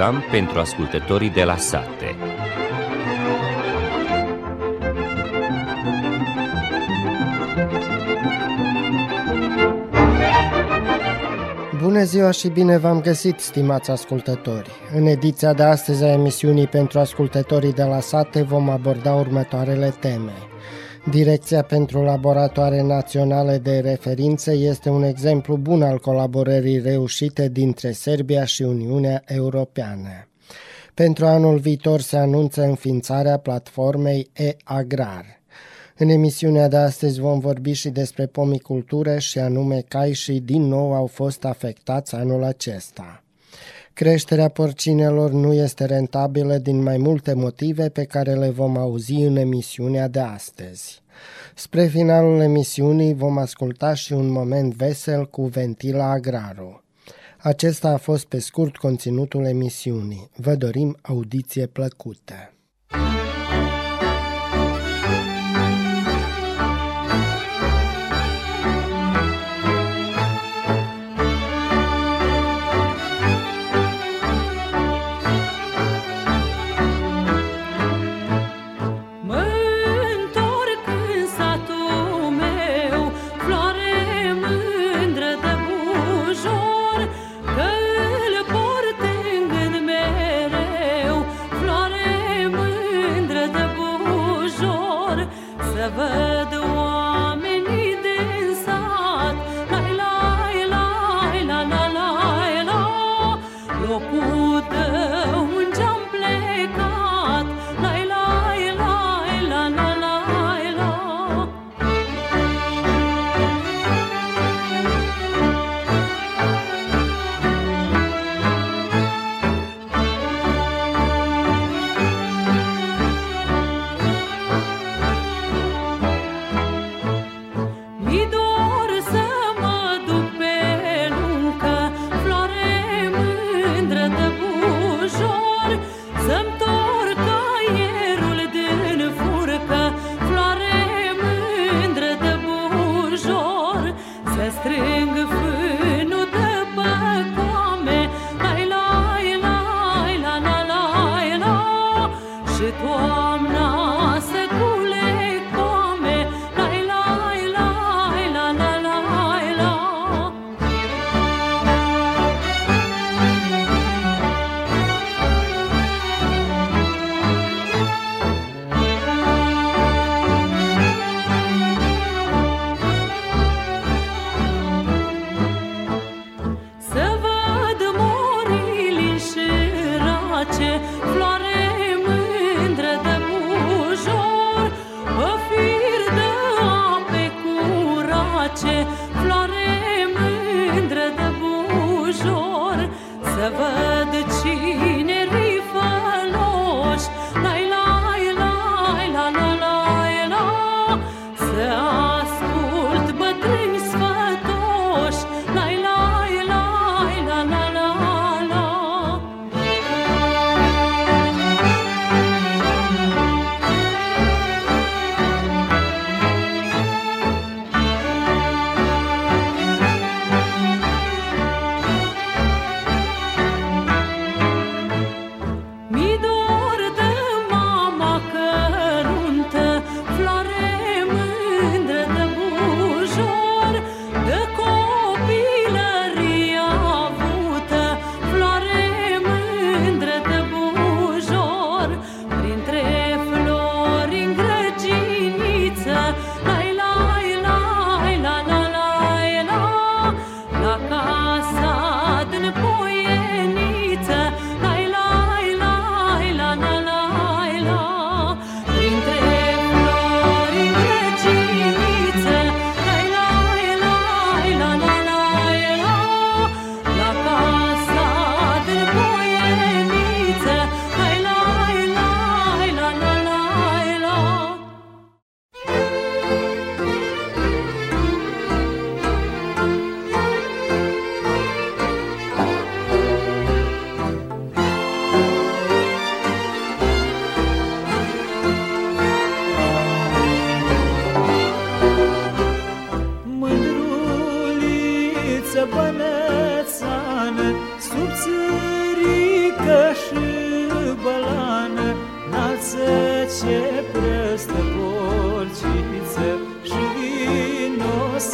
program pentru ascultătorii de la sate. Bună ziua și bine v-am găsit, stimați ascultători! În ediția de astăzi a emisiunii pentru ascultătorii de la sate vom aborda următoarele teme. Direcția pentru Laboratoare Naționale de Referință este un exemplu bun al colaborării reușite dintre Serbia și Uniunea Europeană. Pentru anul viitor se anunță înființarea platformei e-agrar. În emisiunea de astăzi vom vorbi și despre pomicultură și anume cai și din nou au fost afectați anul acesta. Creșterea porcinelor nu este rentabilă din mai multe motive pe care le vom auzi în emisiunea de astăzi. Spre finalul emisiunii vom asculta și un moment vesel cu Ventila Agraru. Acesta a fost pe scurt conținutul emisiunii. Vă dorim audiție plăcută.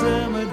cemetery.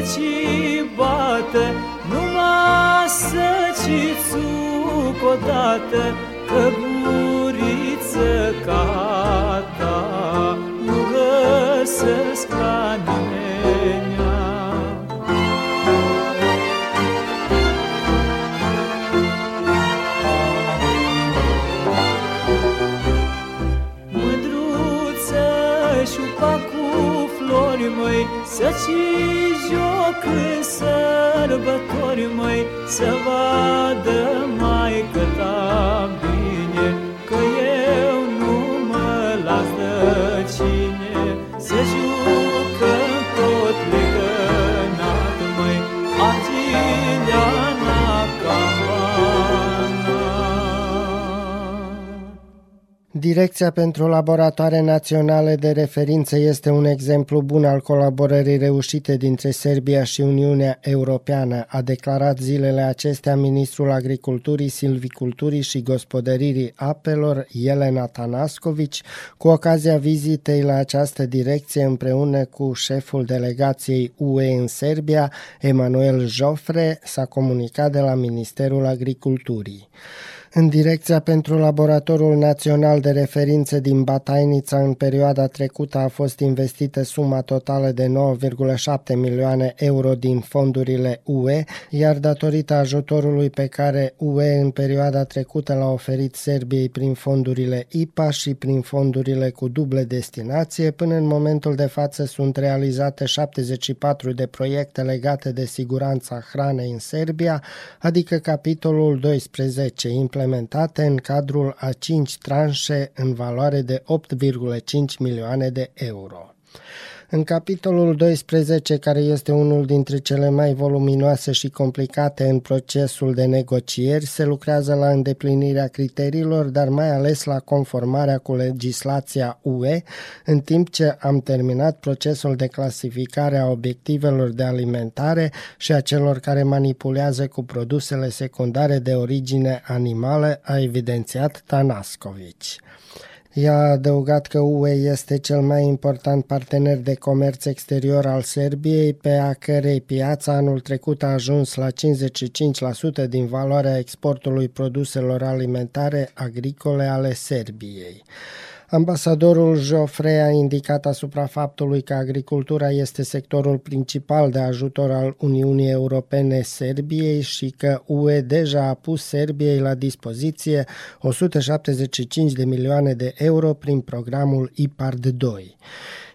Ci bată Numai să ci țuc odată Direcția pentru Laboratoare Naționale de Referință este un exemplu bun al colaborării reușite dintre Serbia și Uniunea Europeană, a declarat zilele acestea ministrul Agriculturii, Silviculturii și Gospodăririi Apelor, Elena Tanascovici, cu ocazia vizitei la această direcție împreună cu șeful delegației UE în Serbia, Emanuel Jofre, s-a comunicat de la Ministerul Agriculturii. În direcția pentru Laboratorul Național de Referință din Batainița în perioada trecută a fost investită suma totală de 9,7 milioane euro din fondurile UE, iar datorită ajutorului pe care UE în perioada trecută l-a oferit Serbiei prin fondurile IPA și prin fondurile cu duble destinație, până în momentul de față sunt realizate 74 de proiecte legate de siguranța hranei în Serbia, adică capitolul 12, implementate în cadrul a 5 tranșe în valoare de 8,5 milioane de euro. În capitolul 12, care este unul dintre cele mai voluminoase și complicate în procesul de negocieri, se lucrează la îndeplinirea criteriilor, dar mai ales la conformarea cu legislația UE, în timp ce am terminat procesul de clasificare a obiectivelor de alimentare și a celor care manipulează cu produsele secundare de origine animală, a evidențiat Tanascovici. Ea a adăugat că UE este cel mai important partener de comerț exterior al Serbiei, pe a cărei piață anul trecut a ajuns la 55% din valoarea exportului produselor alimentare agricole ale Serbiei. Ambasadorul Joffre a indicat asupra faptului că agricultura este sectorul principal de ajutor al Uniunii Europene Serbiei și că UE deja a pus Serbiei la dispoziție 175 de milioane de euro prin programul IPARD 2.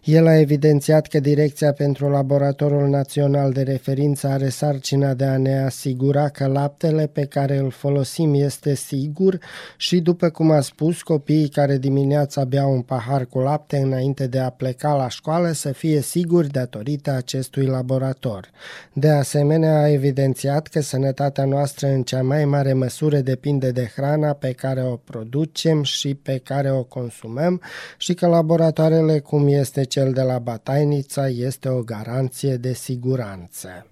El a evidențiat că Direcția pentru Laboratorul Național de Referință are sarcina de a ne asigura că laptele pe care îl folosim este sigur și, după cum a spus, copiii care dimineața beau un pahar cu lapte înainte de a pleca la școală să fie siguri datorită acestui laborator. De asemenea, a evidențiat că sănătatea noastră în cea mai mare măsură depinde de hrana pe care o producem și pe care o consumăm și că laboratoarele cum este cel de la Batainița este o garanție de siguranță.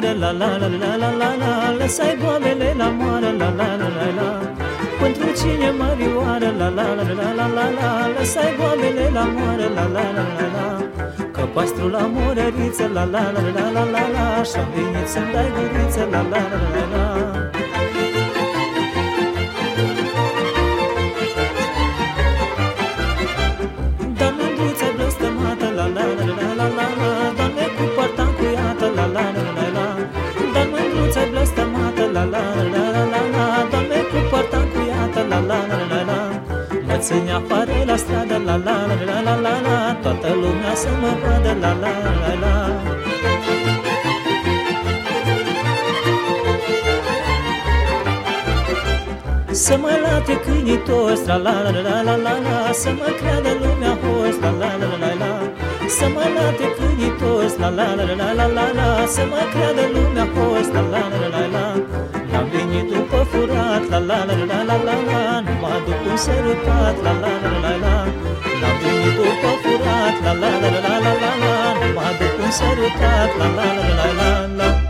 La la la la la la la Lăsai boabele la moară, la la la la la Pentru cine mărioară, la la la la la la la Lăsai boabele la moară, la la la la la Că pastru la morăriță, la la la la la la la Și-am venit să-mi dai guriță, la la la la la Ține afară la stradă, la la la la la la la Toată lumea să mă vadă, la la la la Să mă late câinii toți, la la la la la la la Să mă creadă lumea host, la la la la la Să mă late câinii toți, la la la la la la la Să mă creadă lumea host, la la la la la Am venit după furat, la la la la la la la Nu mă aduc un sărutat, la la la la la N-am venit după furat, la la la la la la la Nu mă aduc un sărutat, la la la la la la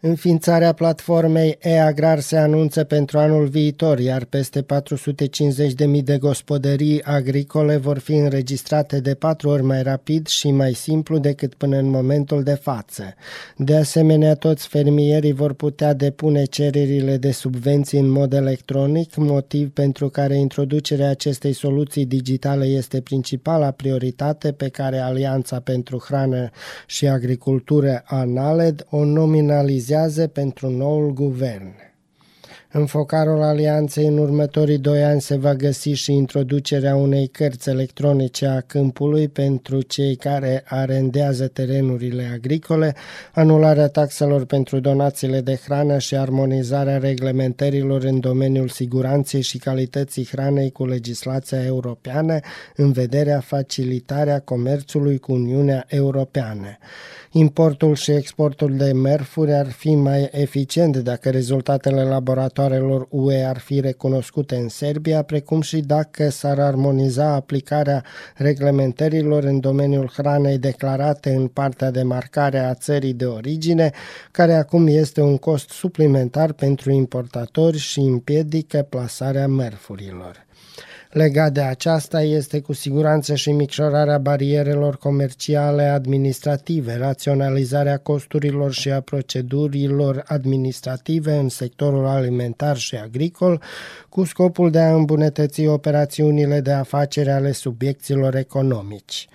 Înființarea platformei e-agrar se anunță pentru anul viitor, iar peste 450.000 de gospodării agricole vor fi înregistrate de patru ori mai rapid și mai simplu decât până în momentul de față. De asemenea, toți fermierii vor putea depune cererile de subvenții în mod electronic, motiv pentru care introducerea acestei soluții digitale este principala prioritate pe care Alianța pentru Hrană și Agricultură ANALED o nominalizează vizează pentru noul guvern. În focarul alianței în următorii doi ani se va găsi și introducerea unei cărți electronice a câmpului pentru cei care arendează terenurile agricole, anularea taxelor pentru donațiile de hrană și armonizarea reglementărilor în domeniul siguranței și calității hranei cu legislația europeană în vederea facilitarea comerțului cu Uniunea Europeană. Importul și exportul de mărfuri ar fi mai eficient dacă rezultatele laboratoarelor UE ar fi recunoscute în Serbia, precum și dacă s-ar armoniza aplicarea reglementărilor în domeniul hranei declarate în partea de marcare a țării de origine, care acum este un cost suplimentar pentru importatori și împiedică plasarea mărfurilor. Legat de aceasta este cu siguranță și micșorarea barierelor comerciale administrative, raționalizarea costurilor și a procedurilor administrative în sectorul alimentar și agricol, cu scopul de a îmbunătăți operațiunile de afacere ale subiecților economici.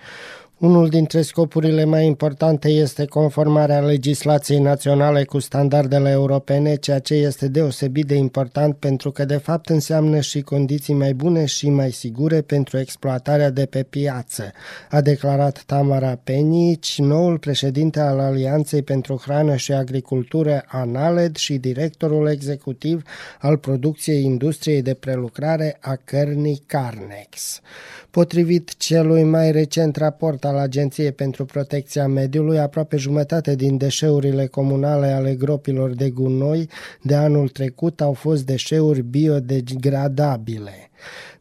Unul dintre scopurile mai importante este conformarea legislației naționale cu standardele europene, ceea ce este deosebit de important pentru că de fapt înseamnă și condiții mai bune și mai sigure pentru exploatarea de pe piață, a declarat Tamara Penici, noul președinte al Alianței pentru Hrană și Agricultură ANALED și directorul executiv al producției industriei de prelucrare a cărnii Carnex. Potrivit celui mai recent raport al Agenției pentru Protecția Mediului, aproape jumătate din deșeurile comunale ale gropilor de gunoi de anul trecut au fost deșeuri biodegradabile.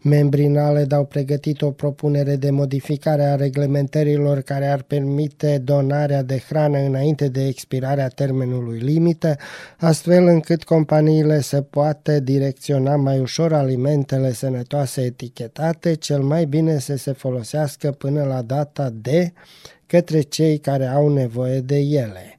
Membrii NALED au pregătit o propunere de modificare a reglementărilor care ar permite donarea de hrană înainte de expirarea termenului limită, astfel încât companiile să poată direcționa mai ușor alimentele sănătoase etichetate, cel mai bine să se folosească până la data de către cei care au nevoie de ele.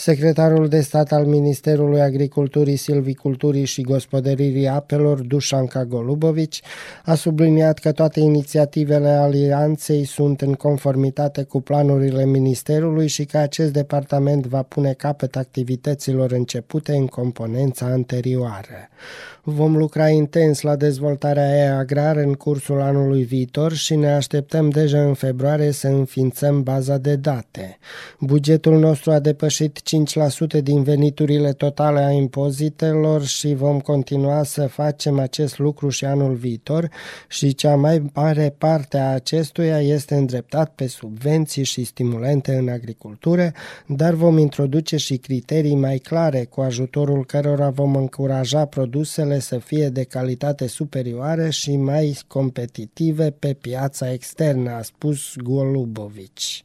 Secretarul de stat al Ministerului Agriculturii, Silviculturii și Gospodăririi Apelor, Dușanca Golubovici, a subliniat că toate inițiativele alianței sunt în conformitate cu planurile Ministerului și că acest departament va pune capăt activităților începute în componența anterioară. Vom lucra intens la dezvoltarea e-agrar în cursul anului viitor și ne așteptăm deja în februarie să înființăm baza de date. Bugetul nostru a depășit 5% din veniturile totale a impozitelor și vom continua să facem acest lucru și anul viitor și cea mai mare parte a acestuia este îndreptat pe subvenții și stimulente în agricultură, dar vom introduce și criterii mai clare cu ajutorul cărora vom încuraja produsele să fie de calitate superioară și mai competitive pe piața externă, a spus Golubovici.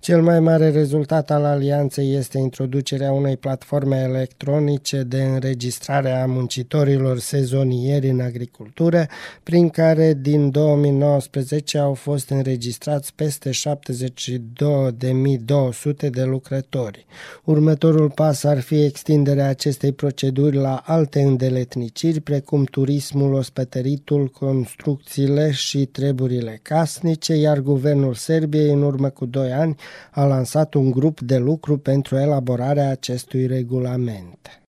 Cel mai mare rezultat al alianței este introducerea unei platforme electronice de înregistrare a muncitorilor sezonieri în agricultură, prin care din 2019 au fost înregistrați peste 72.200 de lucrători. Următorul pas ar fi extinderea acestei proceduri la alte îndeletniciri, precum turismul, ospătăritul, construcțiile și treburile casnice, iar guvernul Serbiei în urmă cu doi ani a lansat un grup de lucru pentru elaborarea acestui regulament.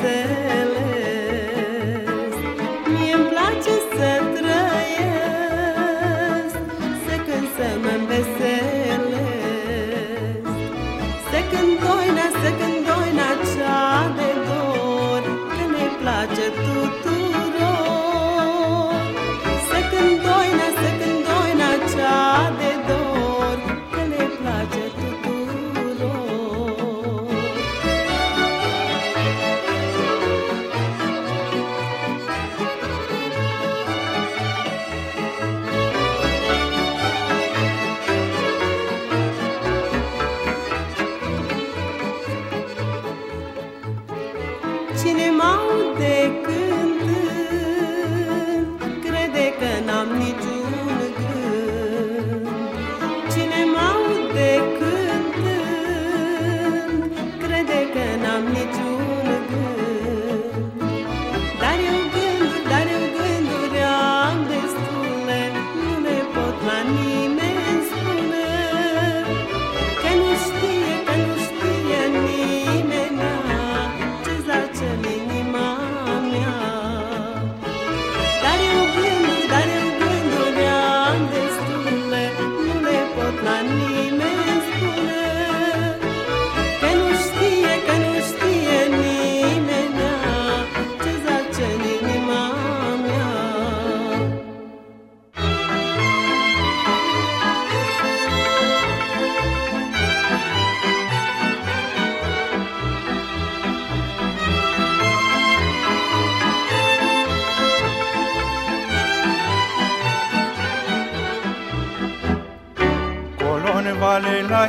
güzel la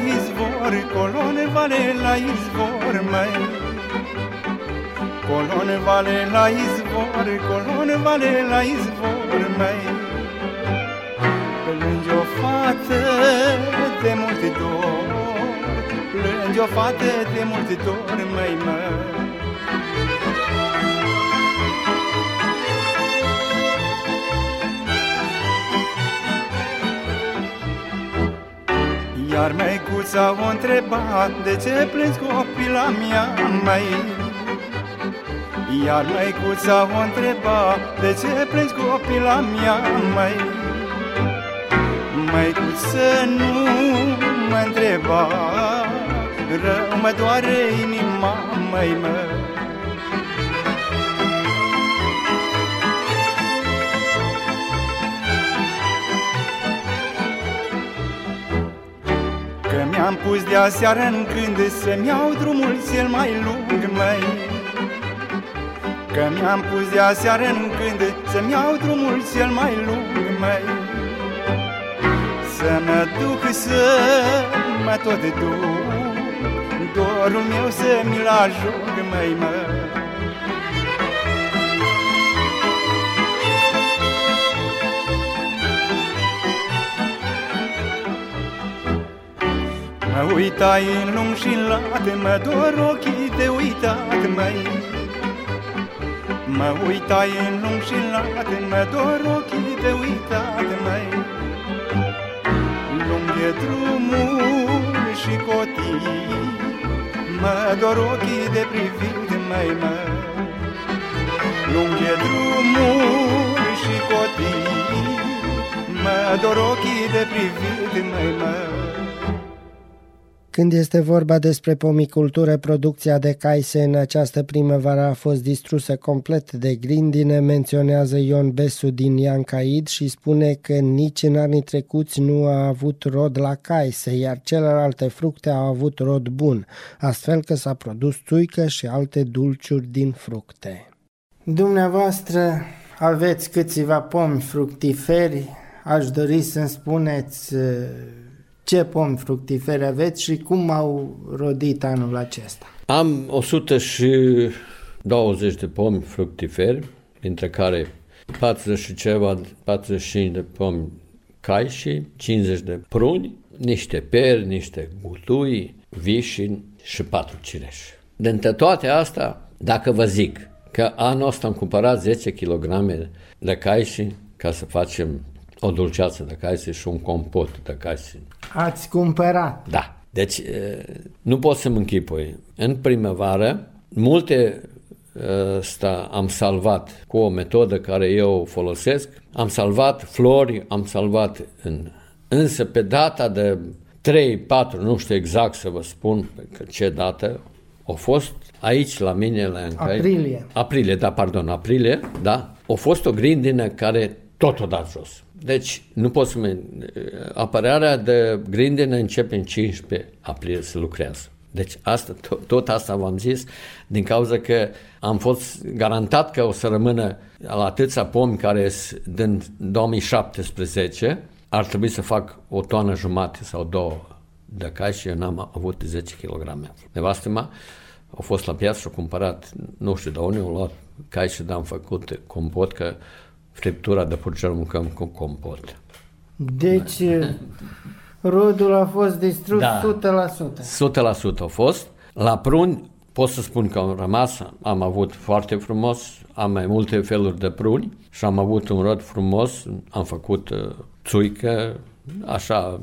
izvor, colone vale la izvor, mai Plânge o fată de multe dor, plânge o fată de multe dor, mai mai Iar măicuța o întreba De ce plângi copila mea, mai iar măicuța o întreba De ce plângi copila mea, mai Măicuță nu mă întreba Rău mă doare inima, mai mă Că mi-am pus de aseară în când Să-mi iau drumul cel mai lung, mai Că mi-am pus de aseară în când Să-mi iau drumul cel mai lung, mai Să mă duc să mă tot duc dorul meu să mi-l ajung, măi, măi. Mă uitai în lung și în lat, mă dor ochii de uitat, măi. Mă uitai în lung și în lat, mă dor ochii de uitat, măi. Lung e drumul și cotii Mă dor ochii de privit, măi, mă. Lung e drumul și cotii Mă dor ochii de privit, măi, măi când este vorba despre pomicultură, producția de caise în această primăvară a fost distrusă complet de grindine, menționează Ion Besu din Iancaid și spune că nici în anii trecuți nu a avut rod la caise, iar celelalte fructe au avut rod bun, astfel că s-a produs țuică și alte dulciuri din fructe. Dumneavoastră aveți câțiva pomi fructiferi, aș dori să-mi spuneți ce pomi fructiferi aveți și cum au rodit anul acesta? Am 120 de pomi fructiferi, dintre care 40 și ceva, 45 de pomi cai și 50 de pruni, niște peri, niște gutui, vișini și patru cireși. Dintre toate astea, dacă vă zic că anul ăsta am cumpărat 10 kg de caiși ca să facem o dulceață de caise și un compot de caise. Ați cumpărat? Da. Deci nu pot să mă închipui. În primăvară, multe ăsta am salvat cu o metodă care eu folosesc. Am salvat flori, am salvat în... Însă pe data de 3, 4, nu știu exact să vă spun că ce dată, a fost aici la mine la Ancai. Aprilie. Aprilie, da, pardon, aprilie, da. A fost o grindină care tot o dat jos. Deci, nu pot să mă... Apărarea de grindină începe în 15 aprilie să lucrează. Deci asta, tot, tot asta v-am zis din cauza că am fost garantat că o să rămână la atâția pomi care din 2017 ar trebui să fac o tonă jumate sau două de cai și eu n-am avut 10 kg. Nevastă mea a fost la piață și a cumpărat, nu știu de unde, au luat cai și am făcut compot că friptura de purcel mâncăm cu compot. Deci rodul a fost distrus da. 100%. 100% a fost. La pruni pot să spun că am rămas, am avut foarte frumos, am mai multe feluri de pruni și am avut un rod frumos, am făcut uh, țuică, așa,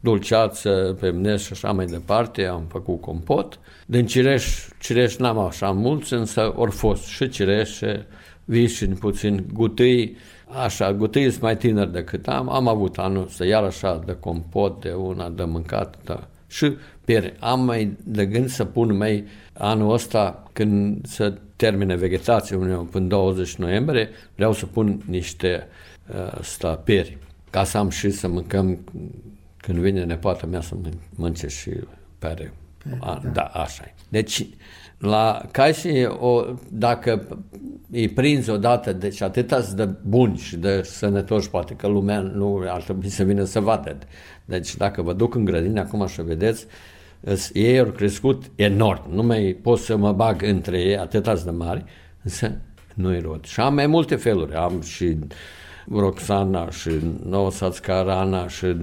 dulceață, pe și așa mai departe, am făcut compot. Din cireș, cireș n-am așa mulți, însă ori fost și cireș și vișini puțin, gutâi, așa, gutâi sunt mai tineri decât am, am avut anul ăsta, iar așa, de compot, de una, de mâncat, da. și piere. Am mai de gând să pun mai anul ăsta, când se termine vegetația până 20 noiembrie, vreau să pun niște uh, sta pieri, ca să am și să mâncăm când vine nepoata mea să mănânce și pere. A, da. da, așa e. Deci, la Caixa, o, dacă îi prinzi odată, deci atâta de buni și de sănătoși, poate că lumea nu ar trebui să vină să vadă. Deci dacă vă duc în grădină acum și vedeți, ei au crescut enorm. Nu mai pot să mă bag între ei atâta de mari, însă nu-i rod. Și am mai multe feluri. Am și Roxana și Novosațcarana și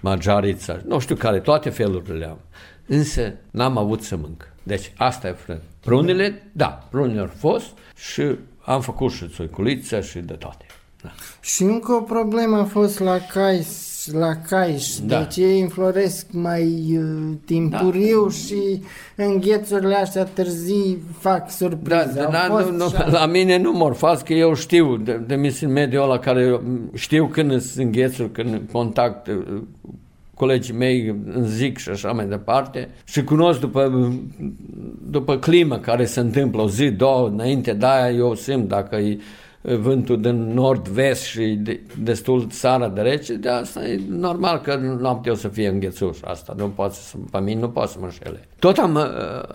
Majarița, nu știu care, toate felurile am. Însă n-am avut să mânc. Deci asta e frân. Prunile, da, prunile au fost și am făcut și țuiculiță și de toate. Da. Și încă o problemă a fost la cais, la caiș. Da. Deci ei înfloresc mai uh, timpuriu da. și înghețurile astea târzii fac surpriză. Da, da, nu, nu, la mine nu mor fac, că eu știu, de, de misiune mediul ăla care știu când sunt înghețuri, când contact uh, colegii mei îmi zic și așa mai departe și cunosc după, după climă care se întâmplă o zi, două, înainte de aia eu simt dacă e vântul din nord-vest și de, destul țara de rece, de asta e normal că noaptea o să fie înghețuș. Asta nu poate să, pe mine nu poate să mă înșele. Tot am,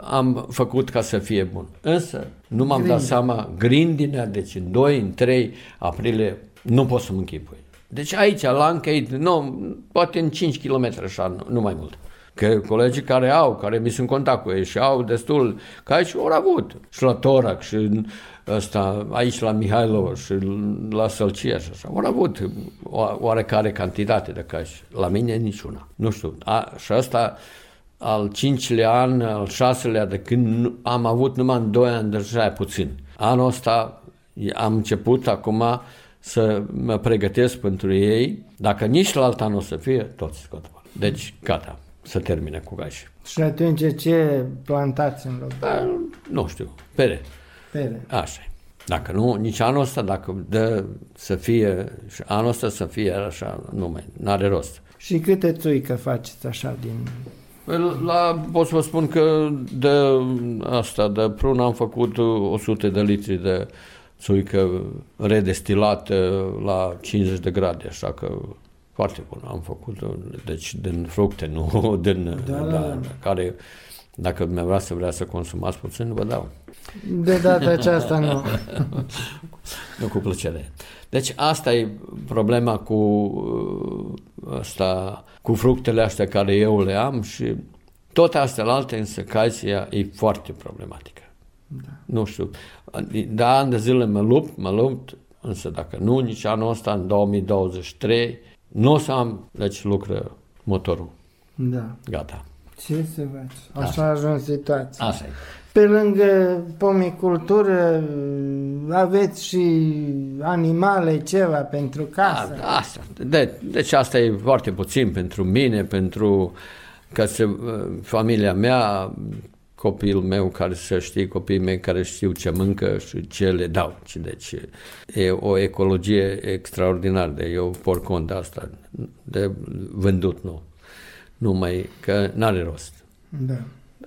am făcut ca să fie bun. Însă nu m-am Grindine. dat seama, grindinea, deci în 2, în 3 aprilie, nu pot să mă închipui. Deci aici, la Ancait, nu, poate în 5 km așa, nu, nu mai mult. Că colegii care au, care mi sunt contact cu ei și au destul, că aici au avut. Și la Torac și în ăsta, aici la Mihailova și la Sălcia și așa. Au avut o oarecare cantitate de căști. La mine niciuna. Nu știu. A, și ăsta al cincilea an, al șaselea, de când am avut numai în doi ani, deja e puțin. Anul ăsta am început acum să mă pregătesc pentru ei. Dacă nici la alt an o să fie, toți scot. Deci, gata, să termine cu gași. Și atunci ce plantați în loc? Da, nu știu, pere. Pere. Așa e. Dacă nu, nici anul ăsta, dacă dă să fie, și anul ăsta să fie așa, nu mai, n-are rost. Și câte țuică faceți așa din... La, pot să vă spun că de asta, de prun am făcut 100 de litri de țuică redestilată la 50 de grade, așa că foarte bun am făcut, deci din fructe, nu din, Da, da, da, da, da. care, dacă dumneavoastră vrea să consumați puțin, vă dau. De data aceasta nu. Nu cu plăcere. Deci asta e problema cu uh, asta, cu fructele astea care eu le am și toate astea alte, însă caisia e foarte problematică. Da. Nu știu, de ani de zile mă lupt, mă lupt, însă dacă nu, nici anul ăsta, în 2023, nu o să am, deci lucră motorul. Da. Gata. Ce să faci? Așa a ajuns situația. Asta e. Pe lângă pomicultură aveți și animale, ceva pentru casă. A, asta. De, deci asta e foarte puțin pentru mine, pentru că se, familia mea, copilul meu care să știe, copiii mei care știu ce mâncă și ce le dau. Și Deci e o ecologie extraordinară de eu por cont de asta, de vândut, nu. Numai că n-are rost. Da.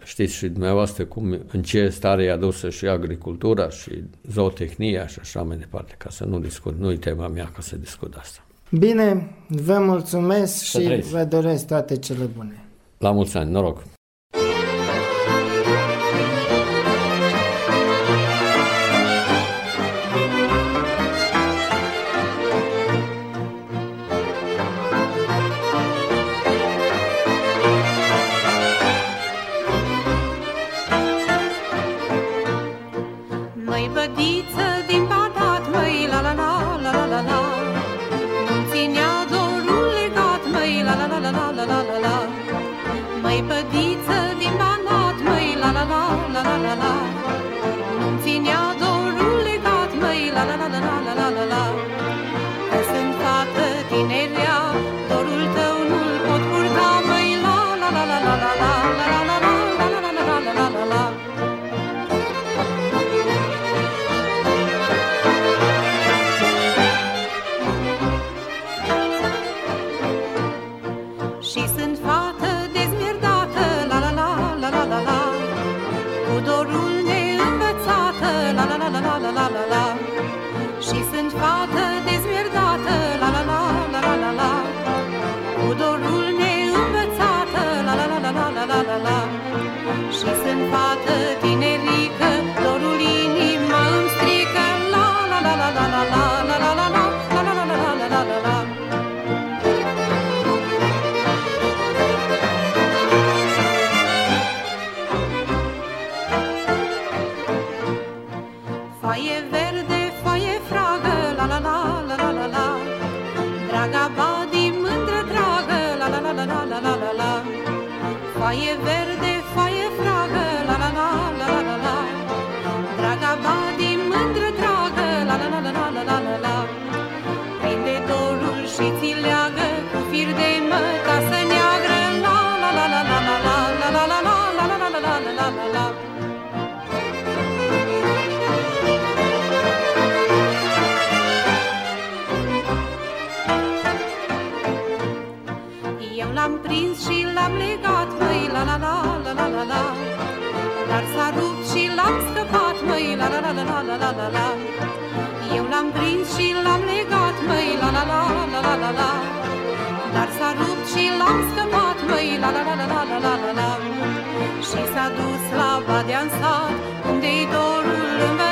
Știți și dumneavoastră cum, în ce stare e adusă și agricultura și zootehnia și așa mai departe, ca să nu discut, nu-i tema mea ca să discut asta. Bine, vă mulțumesc Să și trăiți. vă doresc toate cele bune. La mulți ani, noroc! La la la la la la la la la Eu l-am prins și l-am legat, măi, la la la la la la la Dar s-a rupt și l-am scăpat, măi, la la la la la la la la la Și s-a dus la Badea în sat, unde-i dorul învățat,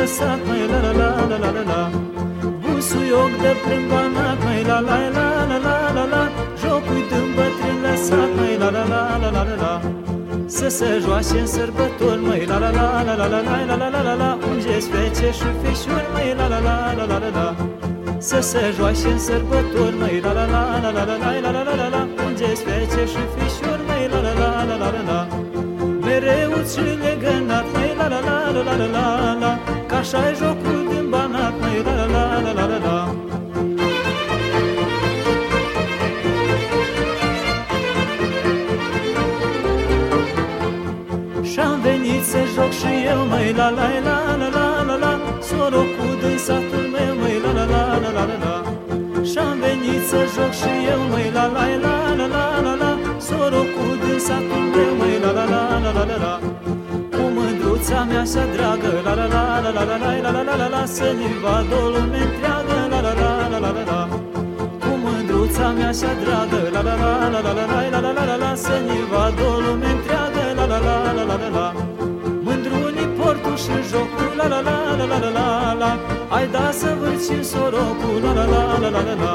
lăsat, mai la la la la la la la Busuioc de prin banat, mai la la la la la la la la la la Să se joace în sărbători, mai la la la la la la la la la la la la Ungeți fece și fișuri, mai la la la la la la la Să se joace în sărbători, mai la la la la la la la la la la la la Ungeți fece și fișuri, mai la la la la la la la Mereu și legănat, mai la la la la la la la la Ca așa-i jocul la la la la la la la Sorocul din satul meu, măi, la la la la la la la Și-am venit să joc și eu, măi, la la la la la la la Sorocul din satul meu, măi, la la la la la la la Cu mândruța mea așa dragă, la la la la la la la la la la la la Să-mi vadă o lume întreagă, la la la la la la la Cu mândruța mea așa dragă, la la la la la la la la la la la la Să-mi vadă o lume întreagă, la la la la la la la Mândrunii în jocul La la la la la la la la Ai da să vârți sorocul La la la la la la la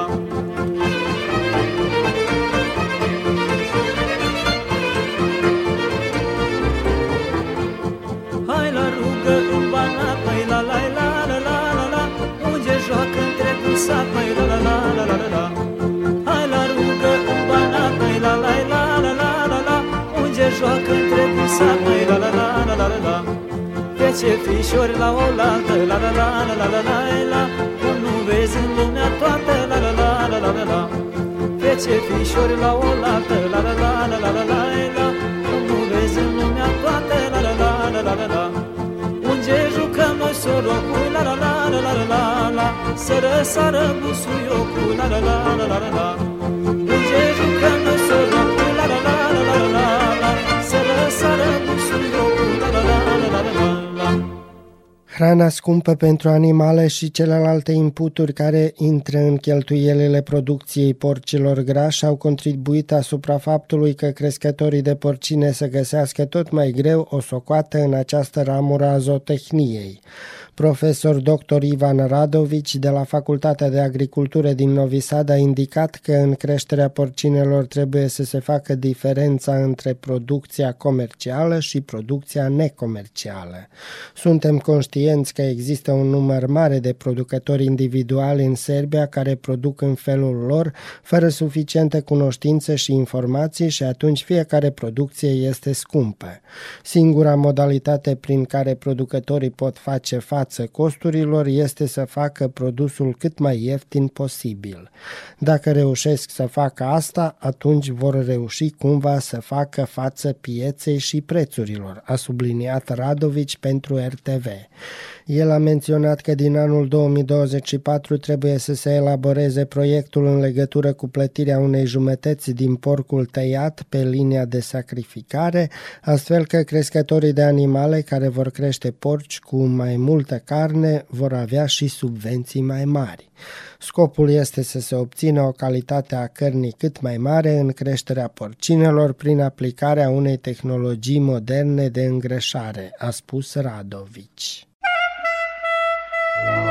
Hai la rugă în banat, mai la la la la la la la Unde joacă întregul sat, mai la la la la la la la rugă în banat, mai la la la la la la Unde joacă între sat, mai la la la la la la la ce fișori la o La la la la la la la la Cum nu vezi în lumea toată La la la la la la la Fece fișori la o La la la la la la la la Cum nu vezi în lumea toată La la la la la la la Unde jucăm noi sorocul La la la la la la la Să răsară busuiocul La la la la la la la Hrana scumpă pentru animale și celelalte inputuri care intră în cheltuielile producției porcilor grași au contribuit asupra faptului că crescătorii de porcine să găsească tot mai greu o socoată în această ramură a zootehniei. Profesor dr. Ivan Radovici de la Facultatea de Agricultură din Novi Sad a indicat că în creșterea porcinelor trebuie să se facă diferența între producția comercială și producția necomercială. Suntem conștienți că există un număr mare de producători individuali în Serbia care produc în felul lor, fără suficiente cunoștințe și informații și atunci fiecare producție este scumpă. Singura modalitate prin care producătorii pot face față costurilor este să facă produsul cât mai ieftin posibil. Dacă reușesc să facă asta, atunci vor reuși cumva să facă față pieței și prețurilor, a subliniat Radovici pentru RTV. El a menționat că din anul 2024 trebuie să se elaboreze proiectul în legătură cu plătirea unei jumătăți din porcul tăiat pe linia de sacrificare, astfel că crescătorii de animale care vor crește porci cu mai multă carne vor avea și subvenții mai mari. Scopul este să se obțină o calitate a cărnii cât mai mare în creșterea porcinelor prin aplicarea unei tehnologii moderne de îngrășare, a spus Radovici. Bye.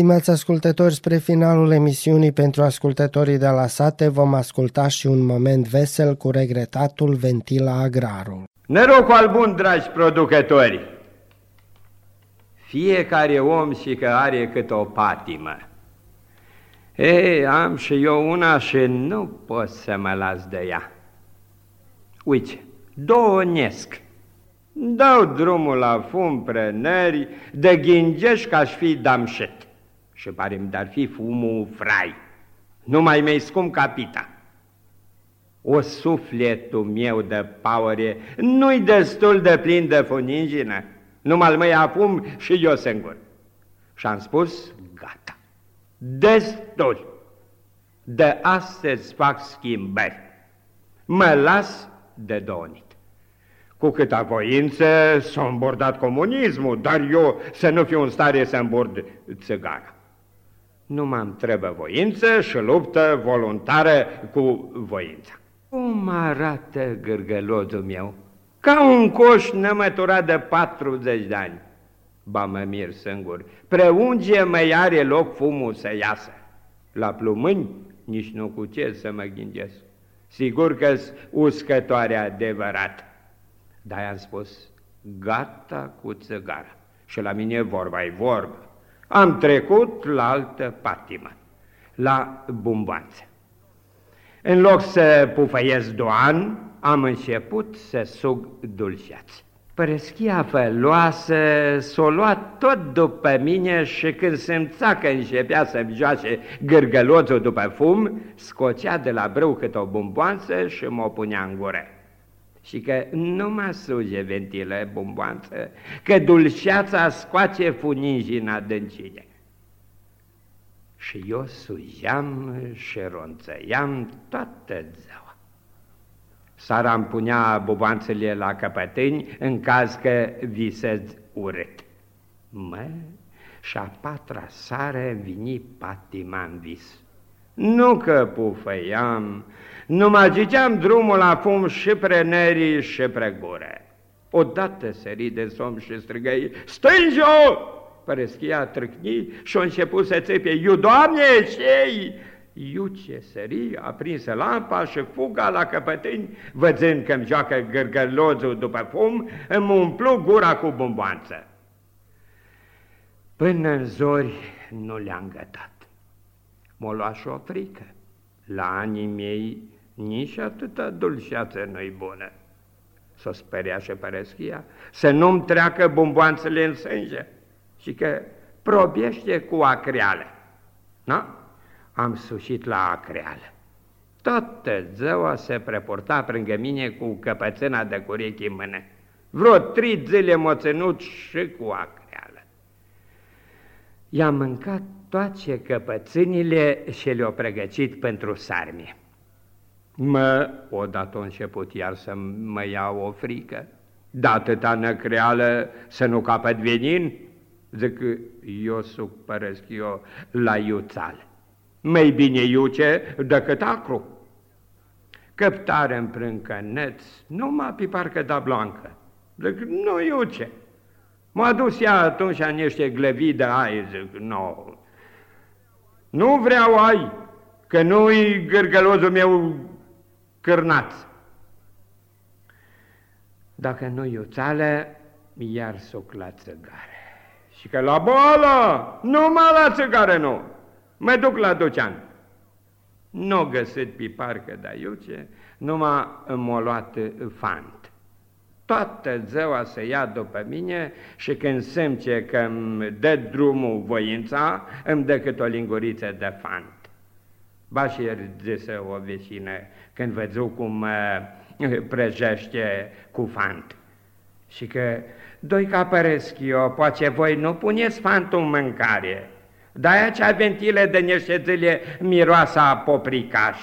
Stimați ascultători, spre finalul emisiunii pentru ascultătorii de la sate vom asculta și un moment vesel cu regretatul Ventila Agrarul. Norocul al bun, dragi producători! Fiecare om și că are cât o patimă. Ei, am și eu una și nu pot să mă las de ea. Uite, donesc. Dau drumul la fum prenări, de ghingești ca aș fi damșet. Și pare-mi dar fi fumul frai. Nu mai mi scump capita. O sufletul meu de paure nu-i destul de plin de funingină, numai mă apum și eu singur. Și am spus, gata, destul. De astăzi fac schimbări. Mă las de donit. Cu câta voință s-a îmbordat comunismul, dar eu să nu fiu în stare să îmbord țigara. Nu m-am trebuie voință și luptă voluntară cu voința. Cum arată gârgălozul meu? Ca un coș nămăturat de 40 de ani. Ba mă mir singur, preunge mai are loc fumul să iasă. La plumâni nici nu cu ce să mă gândesc. Sigur că-s uscătoare adevărat. Dar am spus, gata cu țigara. Și la mine vorba e vorbă. Am trecut la altă patimă, la bumbanță. În loc să pufăiesc doan, am început să sug dulceați. Părăschia făloasă s-o luat tot după mine și când simța că începea să-mi joace gârgăloțul după fum, scocea de la brâu cât o bomboanță și mă punea în gură. Și că nu mă suge ventilă bomboanță, că dulceața scoace funinjii în adâncine. Și eu sujeam și ronțăiam toată ziua. Sara îmi punea bubanțele la căpătâni în caz că visez urât. Mă, și a patra sară vini patima în vis. Nu că pufăiam, nu mă gigeam drumul la fum și pre nerii și pre gure. Odată sări de somn și strigăi, stânge-o! Păreschia trâcni și a început să țepe, Iu, Doamne, ce Iu ce sări, aprinse lampa și fuga la căpătâni, văzând că-mi joacă gârgălozul după fum, îmi umplu gura cu bomboanță. Până în zori nu le-am gătat. M-o lua și o frică. La anii mei nici atâta dulceață nu-i bună. S-o speria și păreschia, să nu-mi treacă bomboanțele în sânge și că probiește cu acreală. Na? Am sușit la acreală. Toată ziua se preporta lângă mine cu căpățâna de curechi în mână. Vreo trei zile m-a ținut și cu acreală. I-am mâncat toate căpățânile și le-o pregătit pentru sarmie. Mă, odată a început iar să mă iau o frică. De atâta năcreală să nu capăt venin, zic eu supărăsc eu la iuțal. Mai bine iuce decât acru. Căptare în prâncăneț, numai pe parcă da blancă. Zic, nu iuce. M-a dus ea atunci niște glăvii de ai, zic, nu. Nu vreau ai, că nu-i gârgălozul meu cârnați. Dacă nu iuțală, iar suc la țăgare. Și că la boală, numai la țăgare nu, mă duc la Ducean. Nu găsit pe parcă da iuce, numai m-a luat fant. Toată ziua să ia după mine și când simte că îmi dă drumul voința, îmi dă cât o linguriță de fant. Ba și zise o vecină când văzu cum uh, prăjește cu fant. Și că, doi ca păresc eu, poate voi nu puneți fantul în mâncare, dar aia cea ventile de niște zile miroasa popricaș.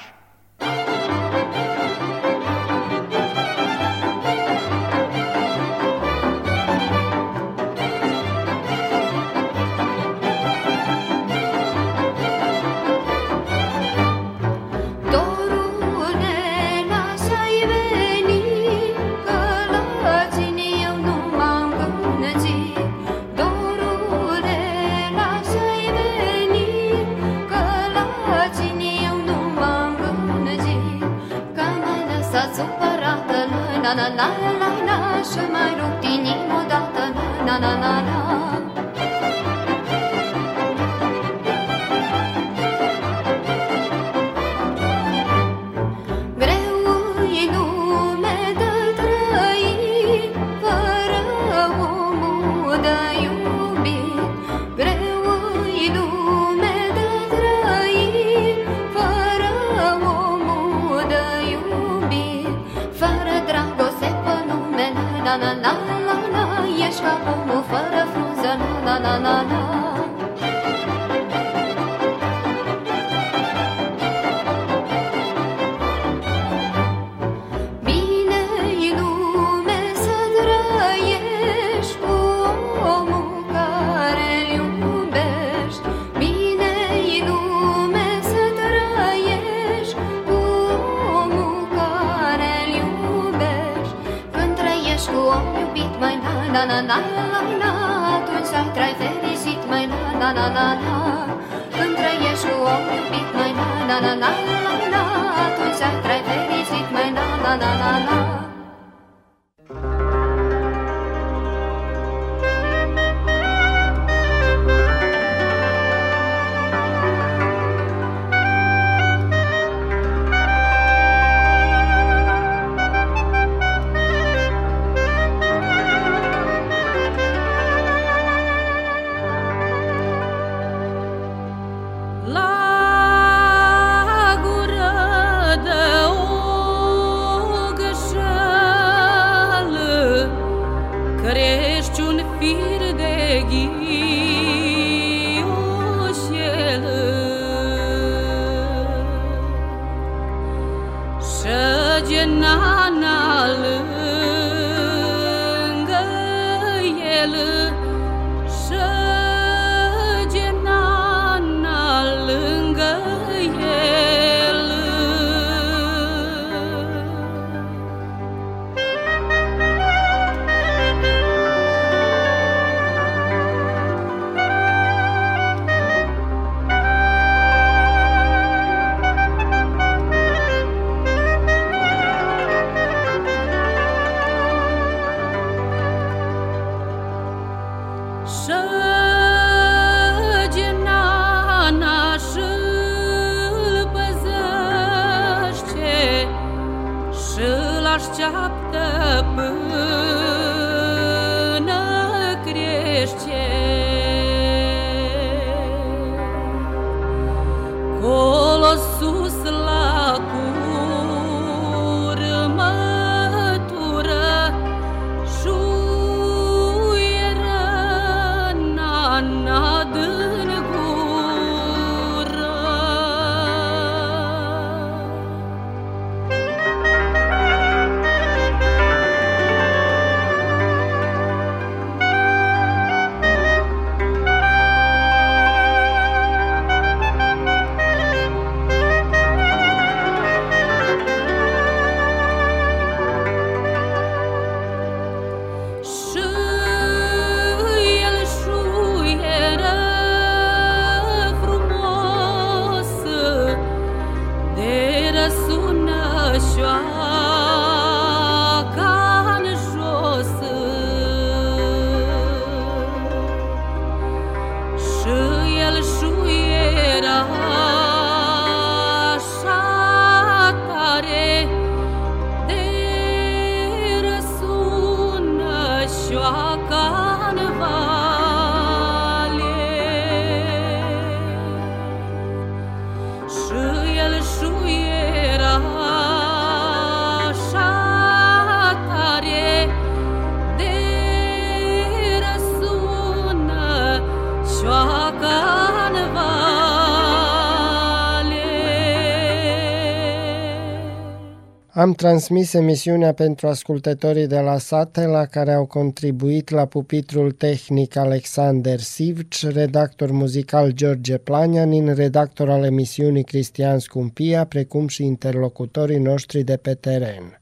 Am transmis emisiunea pentru ascultătorii de la Satela care au contribuit la pupitrul tehnic Alexander Sivci, redactor muzical George Planianin, redactor al emisiunii Cristian Scumpia, precum și interlocutorii noștri de pe teren.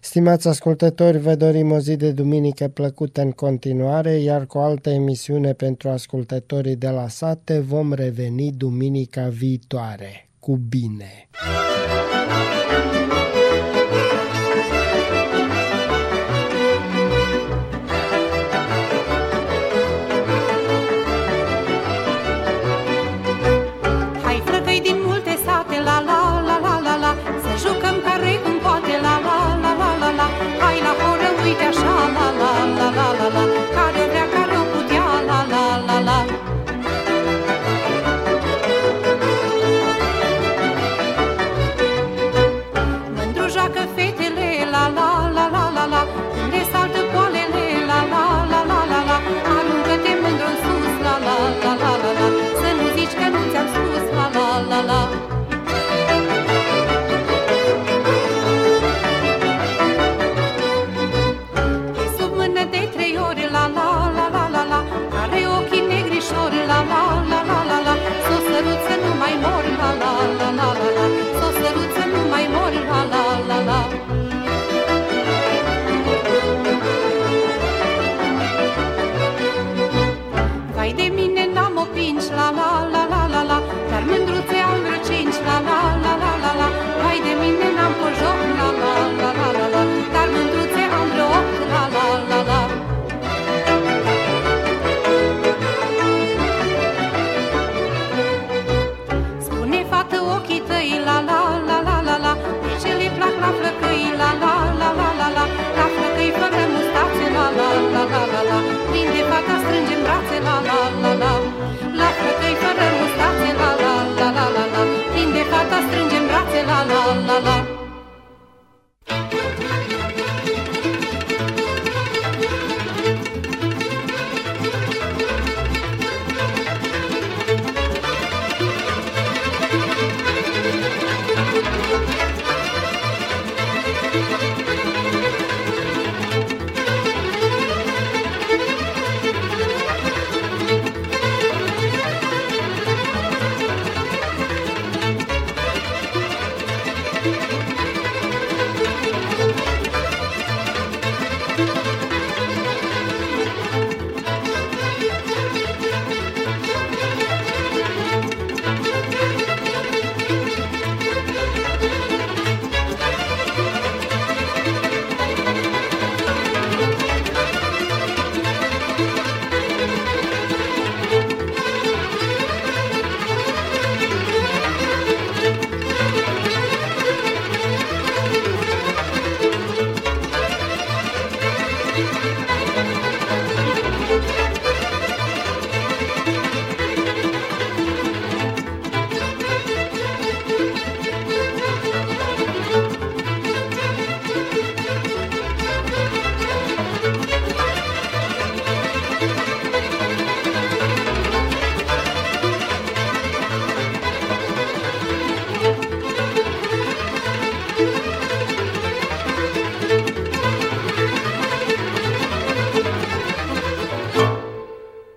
Stimați ascultători, vă dorim o zi de duminică plăcută în continuare, iar cu altă emisiune pentru ascultătorii de la sate vom reveni duminica viitoare. Cu bine! Muzica